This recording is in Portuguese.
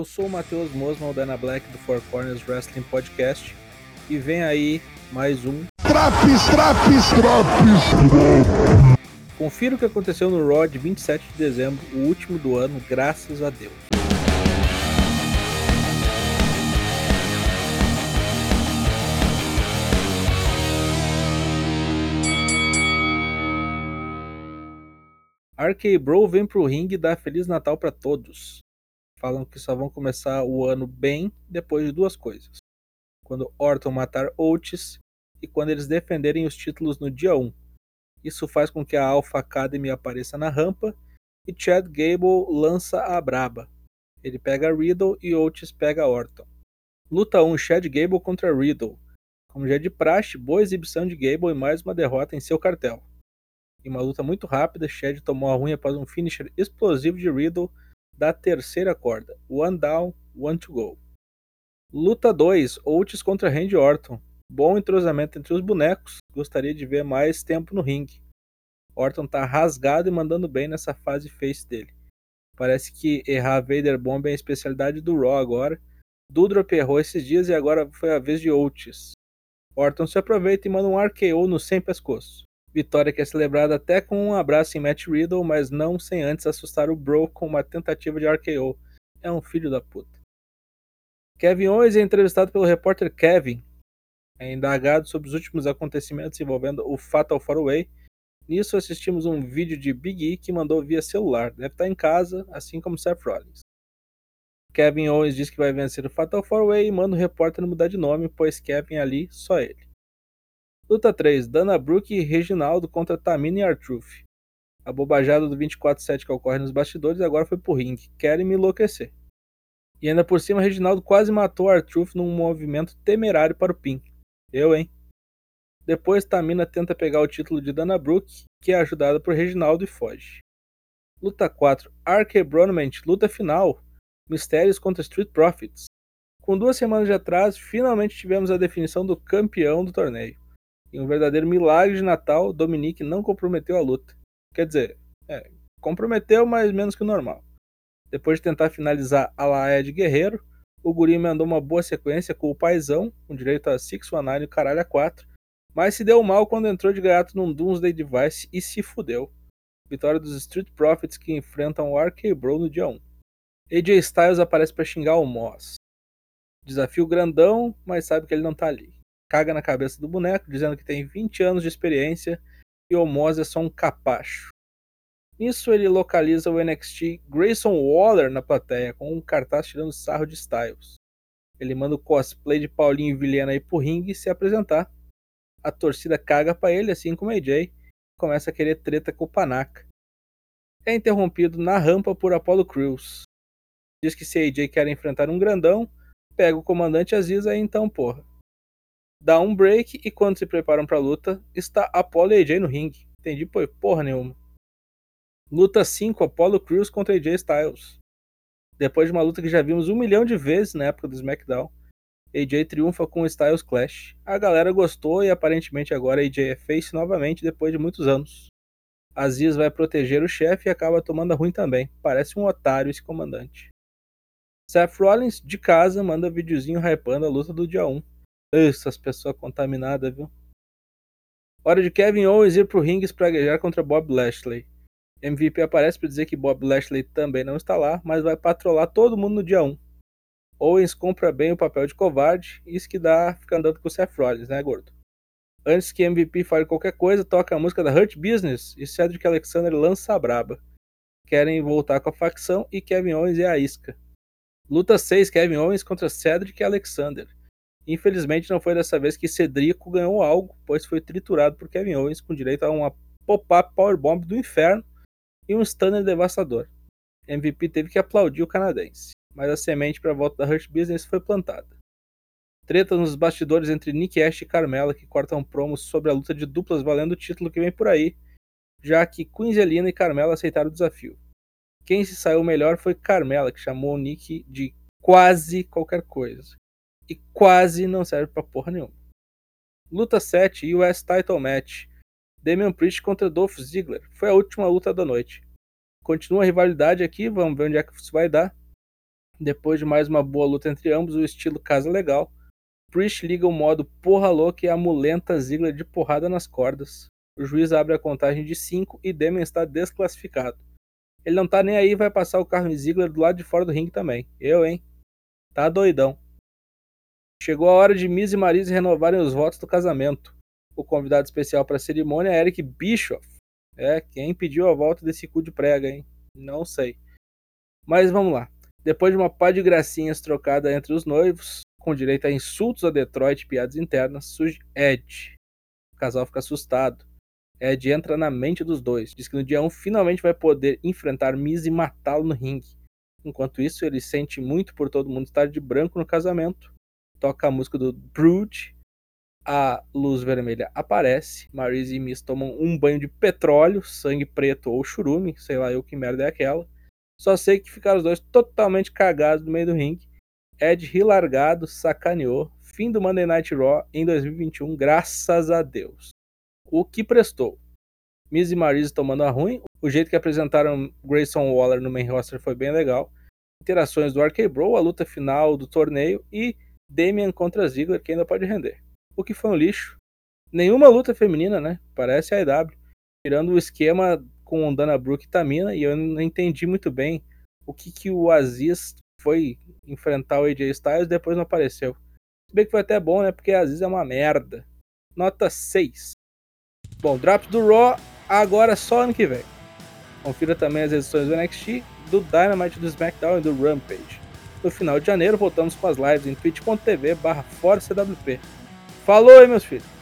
Eu sou o Matheus Mosman, da Ana Black do Four Corners Wrestling Podcast e vem aí mais um Traps, traps, traps. Confira o que aconteceu no Raw de 27 de dezembro, o último do ano, graças a Deus. RK Bro vem pro ringue e dá Feliz Natal para todos. Falam que só vão começar o ano bem depois de duas coisas. Quando Orton matar Oates e quando eles defenderem os títulos no dia 1. Isso faz com que a Alpha Academy apareça na rampa e Chad Gable lança a braba. Ele pega Riddle e Oates pega Orton. Luta 1 Chad Gable contra Riddle. Como já é de praxe, boa exibição de Gable e mais uma derrota em seu cartel. Em uma luta muito rápida, Chad tomou a ruim após um finisher explosivo de Riddle da terceira corda. One down, one to go. Luta 2, Oates contra Randy Orton. Bom entrosamento entre os bonecos, gostaria de ver mais tempo no ringue. Orton tá rasgado e mandando bem nessa fase face dele. Parece que errar Vader Bomb é a especialidade do Raw agora. Dudrop errou esses dias e agora foi a vez de Oates. Orton se aproveita e manda um RKO no sem pescoço. Vitória que é celebrada até com um abraço em Matt Riddle, mas não sem antes assustar o Bro com uma tentativa de RKO. É um filho da puta. Kevin Owens é entrevistado pelo repórter Kevin. É indagado sobre os últimos acontecimentos envolvendo o Fatal 4-Way. Nisso assistimos um vídeo de Big E que mandou via celular. Deve estar em casa, assim como Seth Rollins. Kevin Owens diz que vai vencer o Fatal 4-Way e manda o repórter mudar de nome, pois Kevin é ali, só ele. Luta 3: Dana Brooke e Reginaldo contra Tamina e Artruth. A bobajada do 24-7 que ocorre nos bastidores agora foi pro ringue. Querem me enlouquecer. E ainda por cima, Reginaldo quase matou Artruth num movimento temerário para o pin. Eu, hein? Depois, Tamina tenta pegar o título de Dana Brooke, que é ajudada por Reginaldo e foge. Luta 4: Ark Bronament, luta final. Mistérios contra Street Profits. Com duas semanas de atraso, finalmente tivemos a definição do campeão do torneio. Em um verdadeiro milagre de Natal, Dominique não comprometeu a luta. Quer dizer, é, comprometeu, mas menos que o normal. Depois de tentar finalizar a laia de Guerreiro, o Guri mandou uma boa sequência com o paizão, com direito a 619 e caralho a 4, mas se deu mal quando entrou de gato num Doomsday Device e se fudeu. Vitória dos Street Profits que enfrentam o RK Bro no dia 1. AJ Styles aparece para xingar o Moss. Desafio grandão, mas sabe que ele não tá ali caga na cabeça do boneco, dizendo que tem 20 anos de experiência e o Moz é só um capacho. Nisso ele localiza o NXT Grayson Waller na plateia, com um cartaz tirando sarro de Styles. Ele manda o cosplay de Paulinho Vilhena ir pro ringue e se apresentar. A torcida caga para ele, assim como AJ, começa a querer treta com o Panaka. É interrompido na rampa por Apollo Crews. Diz que se AJ quer enfrentar um grandão, pega o comandante Aziz aí então, porra dá um break e quando se preparam pra luta, está Apollo e AJ no ringue. Entendi pô, porra nenhuma. Luta 5, Apollo Crews contra AJ Styles. Depois de uma luta que já vimos um milhão de vezes na época do SmackDown, AJ triunfa com o Styles Clash. A galera gostou e aparentemente agora AJ é face novamente depois de muitos anos. Aziz vai proteger o chefe e acaba tomando a ruim também. Parece um otário esse comandante. Seth Rollins, de casa, manda videozinho hypando a luta do dia 1. Essas pessoas contaminadas, viu? Hora de Kevin Owens ir pro ringue espraguejar contra Bob Lashley. MVP aparece para dizer que Bob Lashley também não está lá, mas vai patrolar todo mundo no dia 1. Owens compra bem o papel de covarde, isso que dá fica andando com o Seth Rollins, né, gordo? Antes que MVP fale qualquer coisa, toca a música da Hurt Business e Cedric Alexander lança a braba. Querem voltar com a facção e Kevin Owens é a isca. Luta 6, Kevin Owens contra Cedric Alexander. Infelizmente não foi dessa vez que Cedrico ganhou algo, pois foi triturado por Kevin Owens com direito a uma pop-up powerbomb do inferno e um stunner devastador. MVP teve que aplaudir o canadense, mas a semente para a volta da Hurt Business foi plantada. Treta nos bastidores entre Nick Ash e Carmela que cortam promos sobre a luta de duplas valendo o título que vem por aí, já que Quinzelina e Carmela aceitaram o desafio. Quem se saiu melhor foi Carmela, que chamou o Nick de quase qualquer coisa e quase não serve pra porra nenhuma. Luta 7 US Title Match. Damian Priest contra Dolph Ziggler. Foi a última luta da noite. Continua a rivalidade aqui, vamos ver onde é que isso vai dar. Depois de mais uma boa luta entre ambos, o estilo casa legal. Priest liga o modo porra louca e amulenta Ziggler de porrada nas cordas. O juiz abre a contagem de 5 e Demian está desclassificado. Ele não tá nem aí vai passar o carro em Ziggler do lado de fora do ringue também. Eu, hein? Tá doidão. Chegou a hora de Miz e Maryse renovarem os votos do casamento. O convidado especial para a cerimônia é Eric Bischoff. É, quem pediu a volta desse cu de prega, hein? Não sei. Mas vamos lá. Depois de uma pá de gracinhas trocada entre os noivos, com direito a insultos a Detroit e piadas internas, surge Ed. O casal fica assustado. Ed entra na mente dos dois. Diz que no dia 1 finalmente vai poder enfrentar Miz e matá-lo no ringue. Enquanto isso, ele sente muito por todo mundo estar de branco no casamento. Toca a música do Brood. A luz vermelha aparece. Maryse e Miz tomam um banho de petróleo, sangue preto ou churume, sei lá eu que merda é aquela. Só sei que ficaram os dois totalmente cagados no meio do ringue. Ed ri largado, sacaneou. Fim do Monday Night Raw em 2021, graças a Deus o que prestou. Miz e Maryse tomando a ruim, o jeito que apresentaram Grayson Waller no main roster foi bem legal. Interações do RK Bro, a luta final do torneio e Damian contra Ziggler, que ainda pode render. O que foi um lixo. Nenhuma luta feminina, né? Parece a EW. Tirando o esquema com Dana Brooke e Tamina, e eu não entendi muito bem o que, que o Aziz foi enfrentar o AJ Styles e depois não apareceu. Se bem que foi até bom, né? Porque Aziz é uma merda. Nota 6. Bom, Drops do Raw agora só ano que vem. Confira também as edições do NXT, do Dynamite, do SmackDown e do Rampage. No final de janeiro voltamos com as lives em twitch.tv barra Falou aí meus filhos!